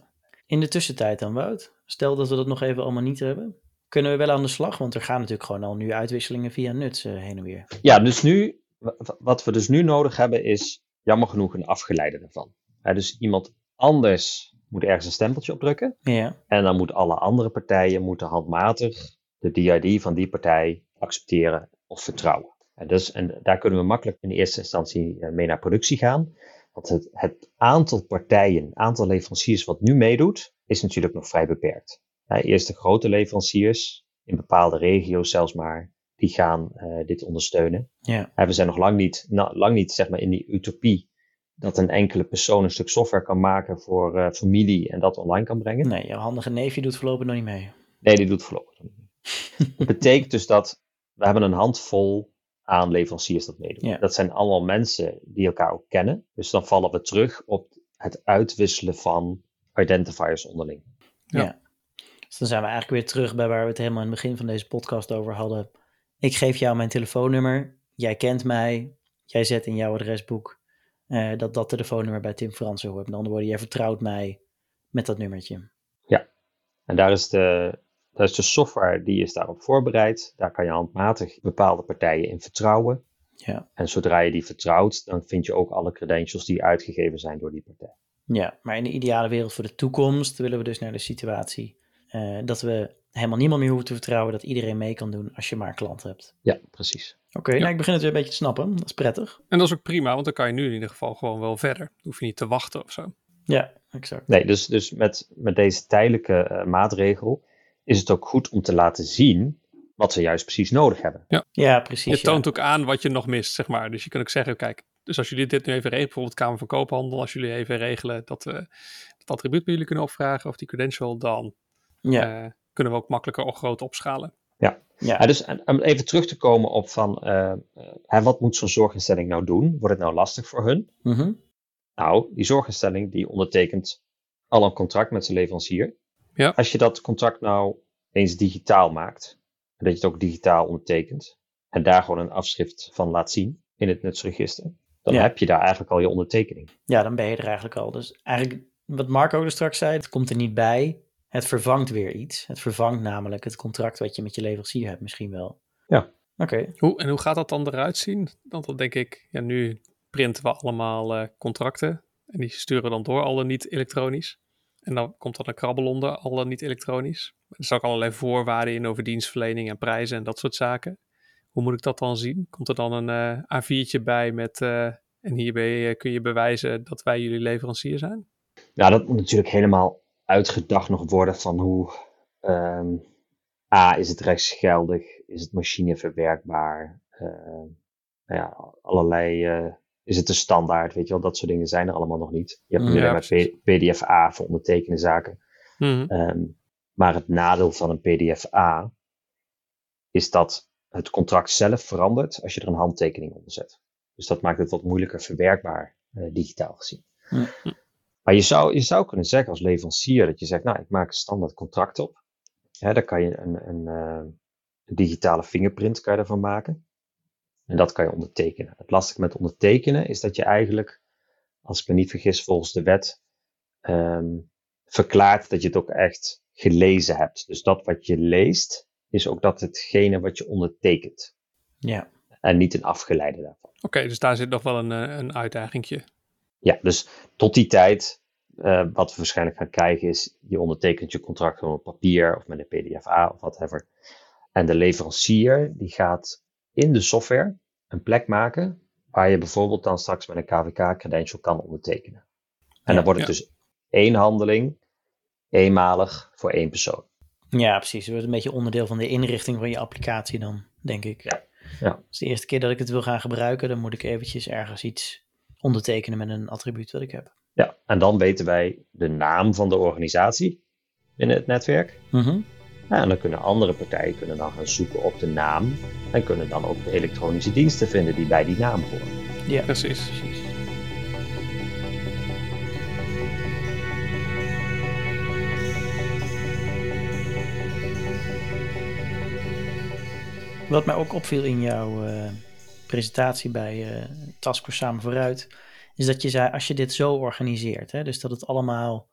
In de tussentijd dan, Wout? Stel dat we dat nog even allemaal niet hebben. Kunnen we wel aan de slag? Want er gaan natuurlijk gewoon al nu uitwisselingen via nuts eh, heen en weer. Ja, dus nu, wa- wat we dus nu nodig hebben is, jammer genoeg, een afgeleide ervan. Dus iemand anders moet ergens een stempeltje op drukken. Ja. En dan moeten alle andere partijen moeten handmatig de DID van die partij accepteren of vertrouwen. En, dus, en daar kunnen we makkelijk in eerste instantie eh, mee naar productie gaan. Want het, het aantal partijen, aantal leveranciers wat nu meedoet, is natuurlijk nog vrij beperkt. Eerst de grote leveranciers, in bepaalde regio's zelfs maar, die gaan eh, dit ondersteunen. Ja. En we zijn nog lang niet, nou, lang niet zeg maar, in die utopie dat een enkele persoon een stuk software kan maken voor eh, familie en dat online kan brengen. Nee, jouw handige neefje doet voorlopig nog niet mee. Nee, die doet voorlopig nog niet. Dat betekent dus dat we hebben een handvol aan leveranciers dat meedoen. Ja. Dat zijn allemaal mensen die elkaar ook kennen. Dus dan vallen we terug op het uitwisselen van identifiers onderling. Ja. Ja. Dus dan zijn we eigenlijk weer terug bij waar we het helemaal in het begin van deze podcast over hadden. Ik geef jou mijn telefoonnummer. Jij kent mij. Jij zet in jouw adresboek eh, dat dat telefoonnummer bij Tim Fransen hoort. Met andere woorden, jij vertrouwt mij met dat nummertje. En daar is de, daar is de software die is daarop voorbereid. Daar kan je handmatig bepaalde partijen in vertrouwen. Ja. En zodra je die vertrouwt, dan vind je ook alle credentials die uitgegeven zijn door die partij. Ja, maar in de ideale wereld voor de toekomst willen we dus naar de situatie eh, dat we helemaal niemand meer hoeven te vertrouwen, dat iedereen mee kan doen als je maar een klant hebt. Ja, precies. Oké, nou ik begin het weer een beetje te snappen. Dat is prettig. En dat is ook prima, want dan kan je nu in ieder geval gewoon wel verder. Dan hoef je niet te wachten of zo. Ja, exact. Nee, dus, dus met, met deze tijdelijke eh, maatregel is het ook goed om te laten zien wat we juist precies nodig hebben. Ja, precies. Je toont ook aan wat je nog mist, zeg maar. Dus je kan ook zeggen, kijk, dus als jullie dit nu even regelen, bijvoorbeeld Kamer van Koophandel, als jullie even regelen dat we dat attribuut bij jullie kunnen opvragen of die credential, dan Ja, eh, kunnen we ook makkelijker of groot opschalen. ja. Ja, dus en- om even terug te komen op van, eh, eh, hè, wat moet zo'n zorginstelling nou doen? Wordt het nou lastig voor hun? Mhm. Nou, die zorginstelling die ondertekent al een contract met zijn leverancier. Ja. Als je dat contract nou eens digitaal maakt, en dat je het ook digitaal ondertekent, en daar gewoon een afschrift van laat zien in het nutsregister, dan Ja. heb je daar eigenlijk al je ondertekening. Ja, dan ben je er eigenlijk al. Dus eigenlijk, wat Marco er straks zei, het komt er niet bij. Het vervangt weer iets. Het vervangt namelijk het contract wat je met je leverancier hebt misschien wel. Ja. Oké, Hoe, en hoe gaat dat dan eruit zien? Want dan denk ik, ja, nu printen we allemaal eh, contracten en die sturen we dan door, al dan niet elektronisch. En dan komt dan een krabbel onder, al dan niet elektronisch. Er staan ook allerlei voorwaarden in over dienstverlening en prijzen en dat soort zaken. Hoe moet ik dat dan zien? Komt er dan een eh, A4'tje bij met, eh, en hierbij kun je bewijzen dat wij jullie leverancier zijn? Nou, dat moet natuurlijk helemaal uitgedacht nog worden van hoe, ehm, A, is het rechtsgeldig? Is het machineverwerkbaar? Eh, nou ja, allerlei, eh, is het de standaard? Weet je wel, dat soort dingen zijn er allemaal nog niet. Je hebt nu Ja, alleen maar PDF-A voor ondertekende zaken. Mhm. Ehm, maar het nadeel van een PDF-A is dat het contract zelf verandert als je er een handtekening onder zet. Dus dat maakt het wat moeilijker verwerkbaar, eh, digitaal gezien. Hm. Maar je zou, je zou kunnen zeggen als leverancier dat je zegt, nou, ik maak een standaard contract op. Ja, daar kan je een, een, een digitale fingerprint kan je ervan maken. En dat kan je ondertekenen. Het lastige met ondertekenen is dat je eigenlijk, als ik me niet vergis, volgens de wet um, verklaart dat je het ook echt gelezen hebt. Dus dat wat je leest, is ook dat hetgene wat je ondertekent. Ja. En niet een afgeleide daarvan. Oké, dus daar zit nog wel een, eh, een uitdagingje. Ja, dus tot die tijd, uh, wat we waarschijnlijk gaan krijgen, is je ondertekent je contract op papier of met een PDFA of whatever. En de leverancier die gaat in de software een plek maken waar je bijvoorbeeld dan straks met een KVK-credential kan ondertekenen. En dan wordt het ja. dus één handeling, eenmalig voor één persoon. Ja, precies. Het wordt een beetje onderdeel van de inrichting van je applicatie dan, denk ik. Ja, ja. Dus de eerste keer dat ik het wil gaan gebruiken, dan moet ik eventjes ergens iets ondertekenen met een attribuut wat ik heb. Ja, en dan weten wij de naam van de organisatie binnen het netwerk. Mhm. Ja, en dan kunnen andere partijen kunnen dan gaan zoeken op de naam en kunnen dan ook de elektronische diensten vinden die bij die naam horen. Ja, Precies. precies. Wat mij ook opviel in jouw eh, presentatie bij eh Taskforce Samen Vooruit, is dat je zei, als je dit zo organiseert, hè, dus dat het allemaal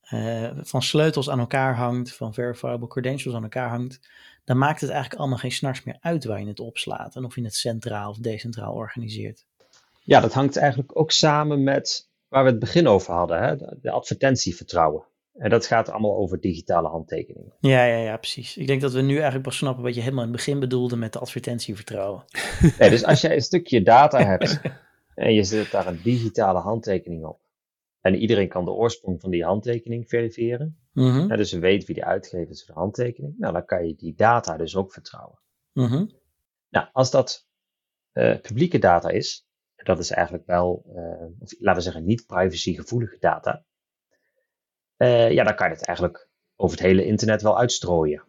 eh, van sleutels aan elkaar hangt, van verifiable credentials aan elkaar hangt, dan maakt het eigenlijk allemaal geen snars meer uit waar je het opslaat en of je het centraal of decentraal organiseert. Ja, dat hangt eigenlijk ook samen met waar we het begin over hadden, hè? de advertentievertrouwen. En dat gaat allemaal over digitale handtekeningen. Ja, ja, ja, precies. Ik denk dat we nu eigenlijk pas snappen wat je helemaal in het begin bedoelde met de advertentievertrouwen. Nee, dus als jij een stukje data hebt en je zet daar een digitale handtekening op. En iedereen kan de oorsprong van die handtekening verifiëren. Hè, dus ze weet wie de uitgever is van de handtekening. Nou, dan kan je die data dus ook vertrouwen. mhm. Nou, als dat eh, publieke data is, dat is eigenlijk wel, eh, of laten we zeggen, niet privacygevoelige data. Eh, ja, dan kan je het eigenlijk over het hele internet wel uitstrooien.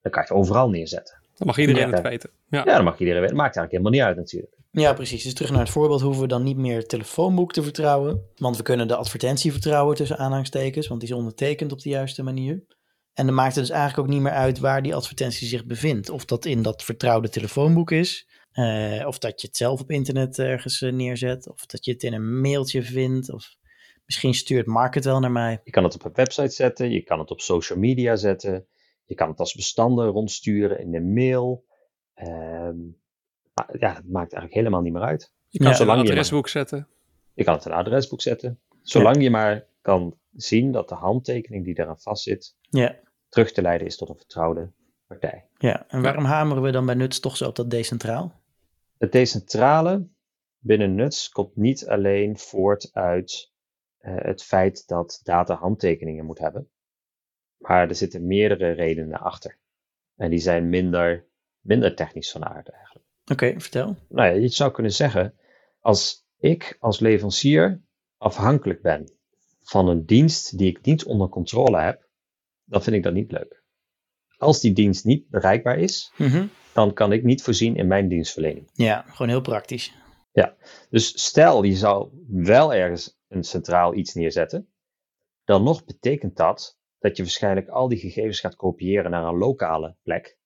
Dan kan je het overal neerzetten. Dan mag iedereen Ja. het weten. Ja. Ja, dan mag iedereen weten. Maakt eigenlijk helemaal niet uit natuurlijk. Ja, precies. Dus terug naar het voorbeeld hoeven we dan niet meer het telefoonboek te vertrouwen. Want we kunnen de advertentie vertrouwen tussen aanhangstekens, want die is ondertekend op de juiste manier. En dan maakt het dus eigenlijk ook niet meer uit waar die advertentie zich bevindt. Of dat in dat vertrouwde telefoonboek is, eh, of dat je het zelf op internet ergens eh, neerzet, of dat je het in een mailtje vindt, of misschien stuurt Mark het wel naar mij. Je kan het op een website zetten, je kan het op social media zetten, je kan het als bestanden rondsturen in de mail. Ehm, maar ja, het maakt eigenlijk helemaal niet meer uit. Je kan Ja, het in een zolang je adresboek zetten. Je kan het in een adresboek zetten. Zolang je maar kan zien dat de handtekening die eraan vastzit, Ja, terug te leiden is tot een vertrouwde partij. ja. En waarom hameren we dan bij Nuts toch zo op dat decentraal? Het decentrale binnen NUTS komt niet alleen voort uit het feit dat data handtekeningen moet hebben, maar er zitten meerdere redenen achter. En die zijn minder, minder technisch van aard eigenlijk. Oké, vertel. Nou ja, je zou kunnen zeggen, als ik als leverancier afhankelijk ben van een dienst die ik niet onder controle heb, dan vind ik dat niet leuk. Als die dienst niet bereikbaar is, Mhm. dan kan ik niet voorzien in mijn dienstverlening. Ja, gewoon heel praktisch. Dus stel je zou wel ergens een centraal iets neerzetten, dan nog betekent dat dat je waarschijnlijk al die gegevens gaat kopiëren naar een lokale plek,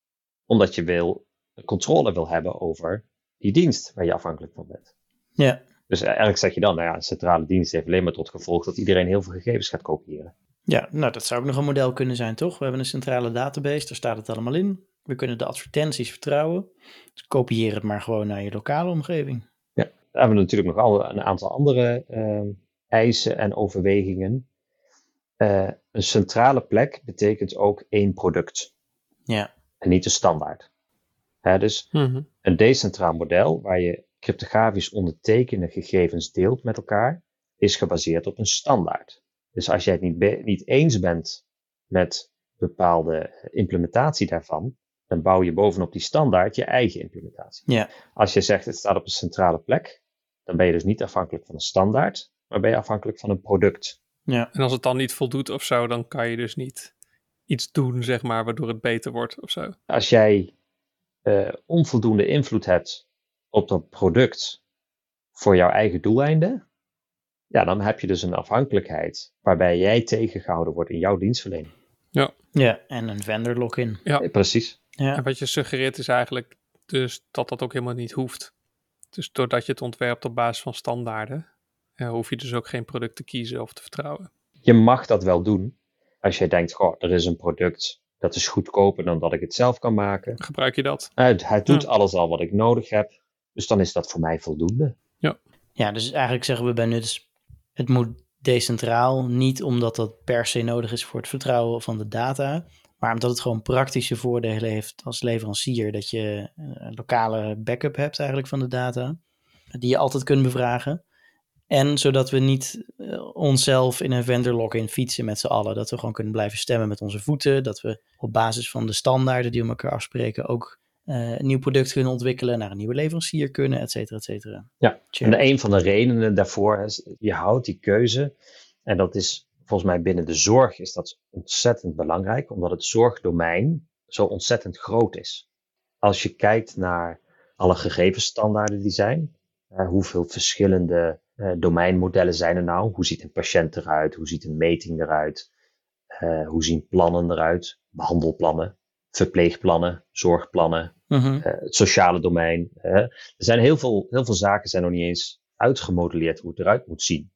omdat je wil, controle wil hebben over die dienst waar je afhankelijk van bent. Ja, Dus eigenlijk zeg je dan, nou ja, een centrale dienst heeft alleen maar tot gevolg dat iedereen heel veel gegevens gaat kopiëren. Ja, nou dat zou ook nog een model kunnen zijn, toch? We hebben een centrale database, daar staat het allemaal in. We kunnen de advertenties vertrouwen. Dus kopieer het maar gewoon naar je lokale omgeving. Daar hebben we natuurlijk nog al een aantal andere ehm, eisen en overwegingen. Eh, een centrale plek betekent ook één product Ja, en niet een standaard. Hè, dus Mhm. een decentraal model waar je cryptografisch ondertekende gegevens deelt met elkaar, is gebaseerd op een standaard. Dus als jij het niet, niet eens bent met bepaalde implementatie daarvan, dan bouw je bovenop die standaard je eigen implementatie. ja, Als je zegt het staat op een centrale plek, dan ben je dus niet afhankelijk van een standaard, maar ben je afhankelijk van een product. ja, En als het dan niet voldoet of zo, dan kan je dus niet iets doen, zeg maar, waardoor het beter wordt of zo. Als jij eh, onvoldoende invloed hebt op dat product voor jouw eigen doeleinden, ja, dan heb je dus een afhankelijkheid waarbij jij tegengehouden wordt in jouw dienstverlening. Ja, en een vendor lock-in. Ja. Precies. Ja. En wat je suggereert is eigenlijk dus dat dat ook helemaal niet hoeft. Dus doordat je het ontwerpt op basis van standaarden, eh, hoef je dus ook geen product te kiezen of te vertrouwen. Je mag dat wel doen. Als je denkt, goh, er is een product dat is goedkoper dan dat ik het zelf kan maken. Gebruik je dat? Het, het doet Ja. alles al wat ik nodig heb. Dus dan is dat voor mij voldoende. Ja, dus eigenlijk zeggen we bij Nuts, het moet decentraal. Niet omdat dat per se nodig is voor het vertrouwen van de data. Maar omdat het gewoon praktische voordelen heeft als leverancier. Dat je een lokale backup hebt eigenlijk van de data. Die je altijd kunt bevragen. En zodat we niet eh, onszelf in een vendor lock-in fietsen met z'n allen. Dat we gewoon kunnen blijven stemmen met onze voeten. Dat we op basis van de standaarden die we elkaar afspreken ook eh, een nieuw product kunnen ontwikkelen. Naar een nieuwe leverancier kunnen, et cetera, et cetera. Ja, Check. En de, een van de redenen daarvoor is, je houdt die keuze. En dat is volgens mij binnen de zorg is dat ontzettend belangrijk, omdat het zorgdomein zo ontzettend groot is. Als je kijkt naar alle gegevensstandaarden die zijn, eh, hoeveel verschillende domeinmodellen zijn er nou? Hoe ziet een patiënt eruit? Hoe ziet een meting eruit? Eh, hoe zien plannen eruit? Behandelplannen, verpleegplannen, zorgplannen, Mhm. eh, het sociale domein. eh. er zijn heel veel, heel veel zaken zijn nog niet eens uitgemodelleerd hoe het eruit moet zien.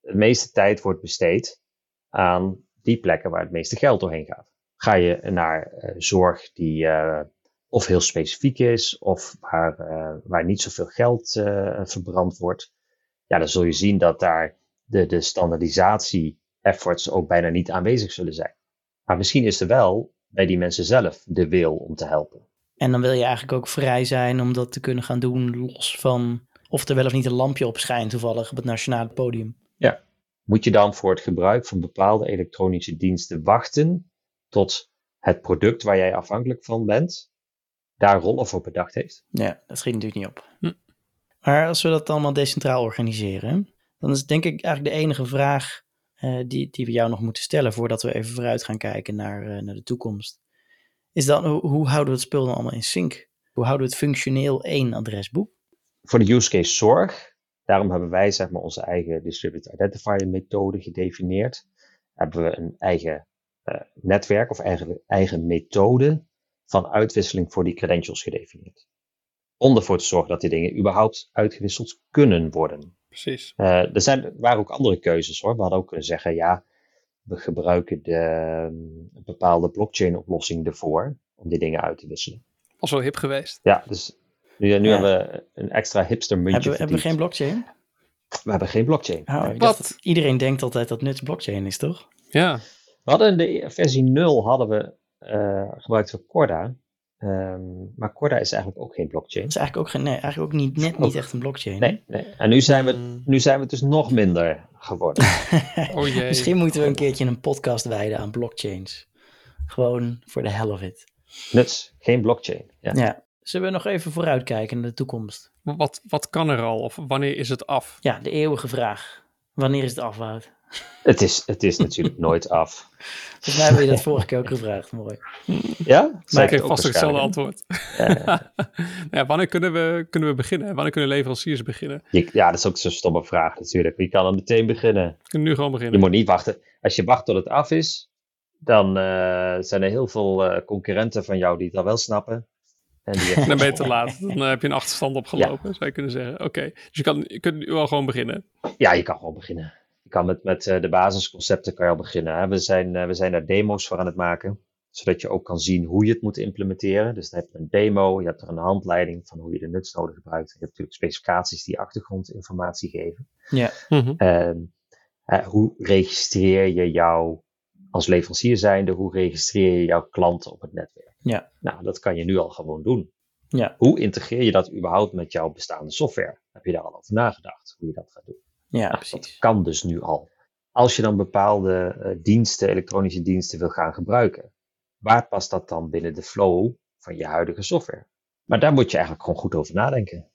De meeste tijd wordt besteed aan die plekken waar het meeste geld doorheen gaat. Ga je naar eh, zorg die eh, of heel specifiek is, of waar, eh, waar niet zoveel geld eh, verbrand wordt, ja, dan zul je zien dat daar de, de standaardisatie efforts ook bijna niet aanwezig zullen zijn. Maar misschien is er wel bij die mensen zelf de wil om te helpen. En dan wil je eigenlijk ook vrij zijn om dat te kunnen gaan doen, los van of er wel of niet een lampje op schijnt, toevallig op het nationale podium. moet je dan voor het gebruik van bepaalde elektronische diensten wachten tot het product waar jij afhankelijk van bent, daar rollen voor bedacht heeft. Ja, dat schiet natuurlijk niet op. Hm. Maar als we dat allemaal decentraal organiseren, dan is denk ik eigenlijk de enige vraag eh, die, die we jou nog moeten stellen voordat we even vooruit gaan kijken naar, eh, naar de toekomst. Is dan, hoe, houden we het spul dan allemaal in sync? Hoe houden we het functioneel één adresboek? Voor de use case zorg, daarom hebben wij zeg maar, onze eigen distributed identifier methode gedefinieerd. Hebben we een eigen eh, netwerk of eigen, eigen methode van uitwisseling voor die credentials gedefinieerd. Om ervoor te zorgen dat die dingen überhaupt uitgewisseld kunnen worden. Precies. Eh, er, zijn, er waren ook andere keuzes hoor. We hadden ook kunnen zeggen, ja, we gebruiken de, een bepaalde blockchain oplossing ervoor om die dingen uit te wisselen. Was wel hip geweest. Ja, dus nu, nu Ja. hebben we een extra hipster muntje Hebben, we- hebben we geen blockchain? We hebben geen blockchain. Oh, Nee. ik dacht Wat? iedereen denkt altijd dat nuts blockchain is, toch? Ja. We hadden in de versie 0 hadden we eh, gebruikt voor Corda. Ehm, maar Corda is eigenlijk ook geen blockchain. Dat is eigenlijk ook, geen, nee, eigenlijk ook niet, net niet echt een blockchain. Nee, nee. En nu zijn, we, Mm. nu zijn we het dus nog minder geworden. Oh jee. Misschien moeten we een keertje een podcast wijden aan blockchains. Gewoon voor de hell of it. Nuts, geen blockchain. Ja. Ja. Zullen we nog even vooruitkijken naar de toekomst? Wat, wat kan er al? Of wanneer is het af? Ja, de eeuwige vraag. Wanneer is het af, Wout? Het, is, het is natuurlijk nooit af. Volgens mij heb je dat vorige keer ook gevraagd. Mooi. Ja? Maar Zei ik kreeg ook vast ook hetzelfde antwoord. Ja, ja. ja, wanneer kunnen we, kunnen we beginnen? Wanneer kunnen leveranciers beginnen? Je- ja, dat is ook zo'n stomme vraag natuurlijk. Wie kan dan meteen beginnen? We kunnen nu gewoon Je beginnen. moet niet wachten. Als je wacht tot het af is, dan eh, zijn er heel veel eh, concurrenten van jou die het al wel snappen. En die Dan ben je te laat. Dan eh, heb je een achterstand opgelopen, zou je kunnen zeggen. Oké, dus je, kan, je kunt nu al gewoon beginnen. Ja, je kan gewoon beginnen. Je kan met, met eh, de basisconcepten kan je al beginnen. Hè. We, zijn, eh, we zijn daar demo's voor aan het maken, zodat je ook kan zien hoe je het moet implementeren. Dus dan heb je een demo, je hebt er een handleiding van hoe je de nutsnode gebruikt. Je hebt natuurlijk specificaties die achtergrondinformatie geven. Ja. Mhm. Ehm, eh, hoe registreer je jou als leverancier zijnde, hoe registreer je jouw klanten op het netwerk? Ja. Nou, dat kan je nu al gewoon doen. Ja. Hoe integreer je dat überhaupt met jouw bestaande software? Heb je daar al over nagedacht, hoe je dat gaat doen? Ja, Nou, precies. Dat kan dus nu al. Als je dan bepaalde eh, diensten, elektronische diensten wil gaan gebruiken, waar past dat dan binnen de flow van je huidige software? Maar daar moet je eigenlijk gewoon goed over nadenken.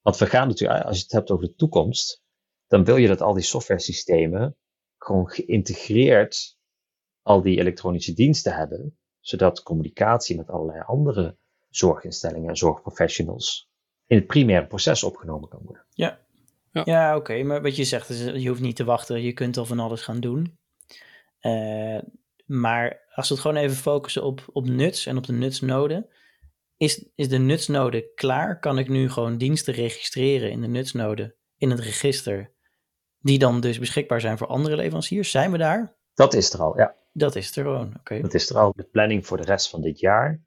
Want we gaan natuurlijk, als je het hebt over de toekomst, dan wil je dat al die software systemen gewoon geïntegreerd al die elektronische diensten hebben, zodat communicatie met allerlei andere zorginstellingen en zorgprofessionals in het primaire proces opgenomen kan worden. Ja, Ja, oké, maar wat je zegt, is, je hoeft niet te wachten. Je kunt al van alles gaan doen. Eh, maar als we het gewoon even focussen op, op nuts en op de nutsnode. Is, is de nutsnode klaar? Kan ik nu gewoon diensten registreren in de nutsnode, in het register, die dan dus beschikbaar zijn voor andere leveranciers? Zijn we daar? Dat is er al, ja. Dat is er gewoon, oké. Dat is er al. De planning voor de rest van dit jaar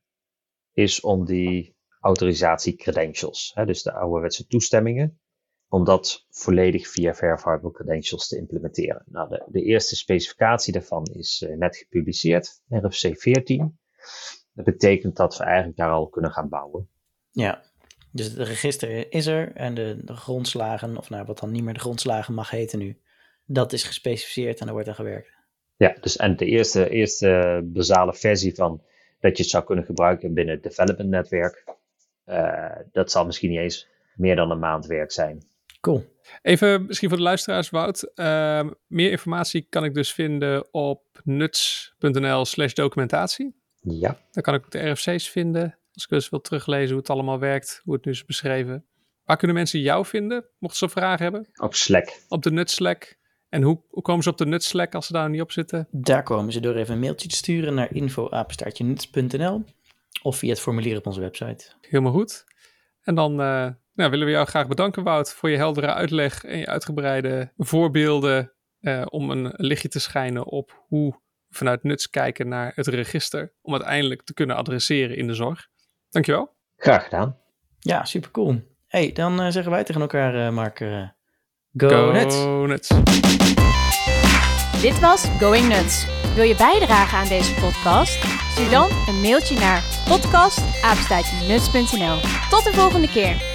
is om die autorisatie credentials, hè, dus de ouderwetse toestemmingen, om dat volledig via verifiable credentials te implementeren. Nou, de, de eerste specificatie daarvan is eh, net gepubliceerd, RFC 14. Dat betekent dat we eigenlijk daar al kunnen gaan bouwen. Ja, dus het register is er en de, de grondslagen, of nou wat dan niet meer de grondslagen mag heten nu, dat is gespecificeerd en er wordt aan gewerkt. Ja, dus en de eerste, eerste basale versie van dat je het zou kunnen gebruiken binnen het development netwerk, eh, dat zal misschien niet eens meer dan een maand werk zijn. Cool. Even misschien voor de luisteraars, Wout. ehm, meer informatie kan ik dus vinden op nuts.nl slash documentatie. Ja, Daar kan ik ook de RFC's vinden. Als ik dus wil teruglezen hoe het allemaal werkt, hoe het nu is beschreven. Waar kunnen mensen jou vinden, mochten ze vragen hebben? op Slack. Op de Nuts Slack. En hoe, hoe komen ze op de Nuts Slack als ze daar niet op zitten? Daar komen ze door even een mailtje te sturen naar info.nuts.nl of via het formulier op onze website. Helemaal goed. En dan eh, nou, willen we jou graag bedanken, Wout, voor je heldere uitleg en je uitgebreide voorbeelden eh, om een lichtje te schijnen op hoe we vanuit Nuts kijken naar het register, om uiteindelijk te kunnen adresseren in de zorg. Dankjewel. Graag gedaan. Ja, super cool. hey, dan eh, zeggen wij tegen elkaar, eh, Mark, go, Nuts! Nuts. Dit was Going Nuts. Wil je bijdragen aan deze podcast? Stuur dan een mailtje naar podcast.nuts.nl. Tot de volgende keer.